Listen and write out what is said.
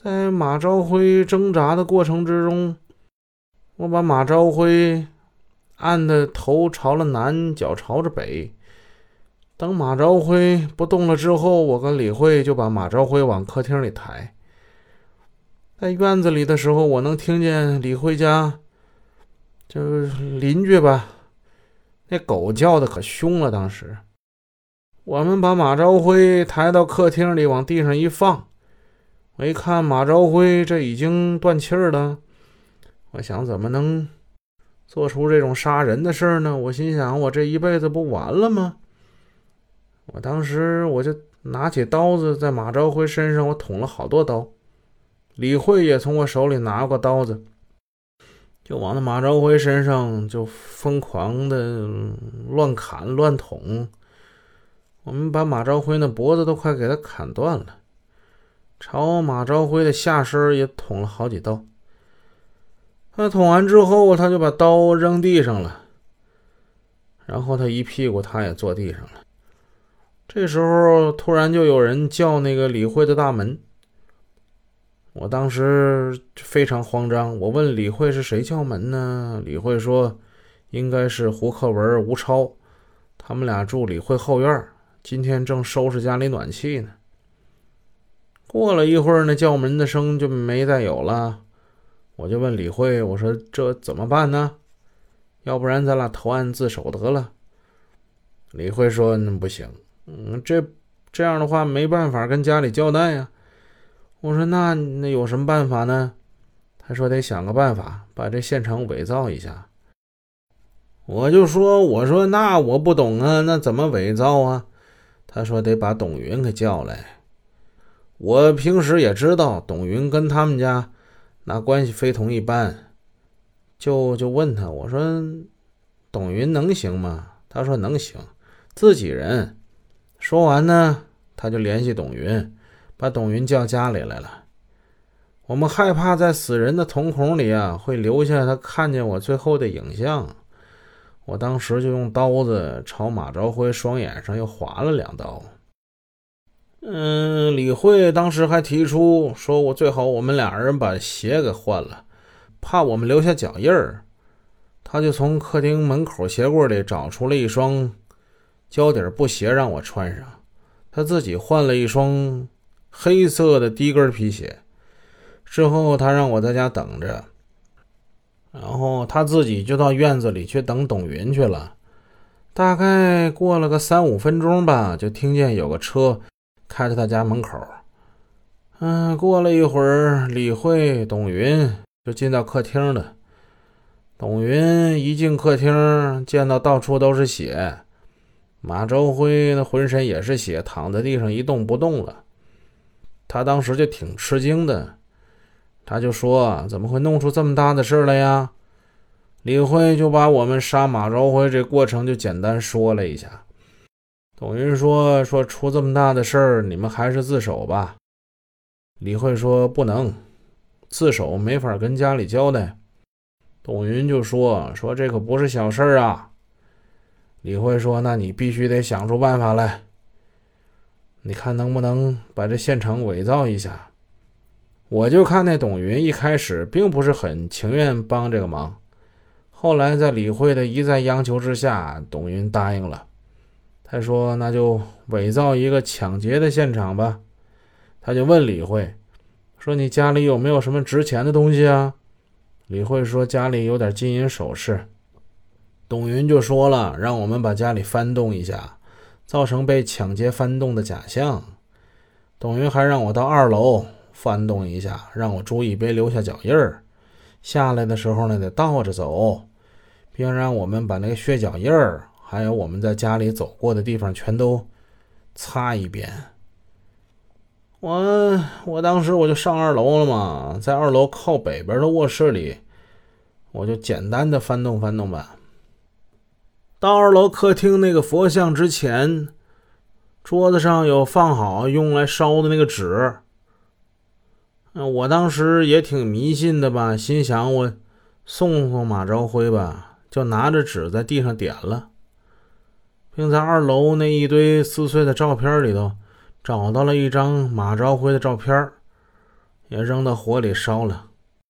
在马朝辉挣扎的过程之中，我把马朝辉按的头朝了南，脚朝着北。等马朝辉不动了之后，我跟李慧就把马朝辉往客厅里抬。在院子里的时候，我能听见李慧家就是邻居吧，那狗叫的可凶了。当时我们把马朝辉抬到客厅里，往地上一放，我一看马朝辉这已经断气儿了。我想怎么能做出这种杀人的事儿呢？我心想，我这一辈子不完了吗？我当时我就拿起刀子，在马朝辉身上我捅了好多刀。李慧也从我手里拿过刀子，就往那马朝辉身上就疯狂的乱砍乱捅。我们把马朝辉那脖子都快给他砍断了，朝马朝辉的下身也捅了好几刀。他捅完之后，他就把刀扔地上了，然后他一屁股他也坐地上了。这时候，突然就有人叫那个李慧的大门。我当时非常慌张，我问李慧是谁叫门呢？李慧说，应该是胡克文、吴超，他们俩住李慧后院，今天正收拾家里暖气呢。过了一会儿，那叫门的声就没再有了。我就问李慧，我说这怎么办呢？要不然咱俩投案自首得了。李慧说，那不行。嗯，这这样的话没办法跟家里交代呀。我说那那有什么办法呢？他说得想个办法把这现场伪造一下。我就说我说那我不懂啊，那怎么伪造啊？他说得把董云给叫来。我平时也知道董云跟他们家那关系非同一般，就就问他我说董云能行吗？他说能行，自己人。说完呢，他就联系董云，把董云叫家里来了。我们害怕在死人的瞳孔里啊，会留下他看见我最后的影像。我当时就用刀子朝马朝辉双眼上又划了两刀。嗯，李慧当时还提出说，我最好我们俩人把鞋给换了，怕我们留下脚印儿。他就从客厅门口鞋柜里找出了一双。胶底布鞋让我穿上，他自己换了一双黑色的低跟皮鞋。之后他让我在家等着，然后他自己就到院子里去等董云去了。大概过了个三五分钟吧，就听见有个车开到他家门口。嗯，过了一会儿，李慧、董云就进到客厅了。董云一进客厅，见到到处都是血。马朝辉那浑身也是血，躺在地上一动不动了。他当时就挺吃惊的，他就说：“怎么会弄出这么大的事来呀？”李慧就把我们杀马朝辉这过程就简单说了一下。董云说：“说出这么大的事儿，你们还是自首吧。”李慧说：“不能，自首没法跟家里交代。”董云就说：“说这可不是小事儿啊。”李慧说：“那你必须得想出办法来。你看能不能把这县城伪造一下？”我就看那董云一开始并不是很情愿帮这个忙，后来在李慧的一再央求之下，董云答应了。他说：“那就伪造一个抢劫的现场吧。”他就问李慧：“说你家里有没有什么值钱的东西啊？”李慧说：“家里有点金银首饰。”董云就说了，让我们把家里翻动一下，造成被抢劫翻动的假象。董云还让我到二楼翻动一下，让我注意别留下脚印儿。下来的时候呢，得倒着走，并让我们把那个血脚印儿，还有我们在家里走过的地方全都擦一遍。我我当时我就上二楼了嘛，在二楼靠北边的卧室里，我就简单的翻动翻动吧。到二楼客厅那个佛像之前，桌子上有放好用来烧的那个纸。嗯，我当时也挺迷信的吧，心想我送送马朝辉吧，就拿着纸在地上点了，并在二楼那一堆撕碎的照片里头找到了一张马朝晖的照片，也扔到火里烧了。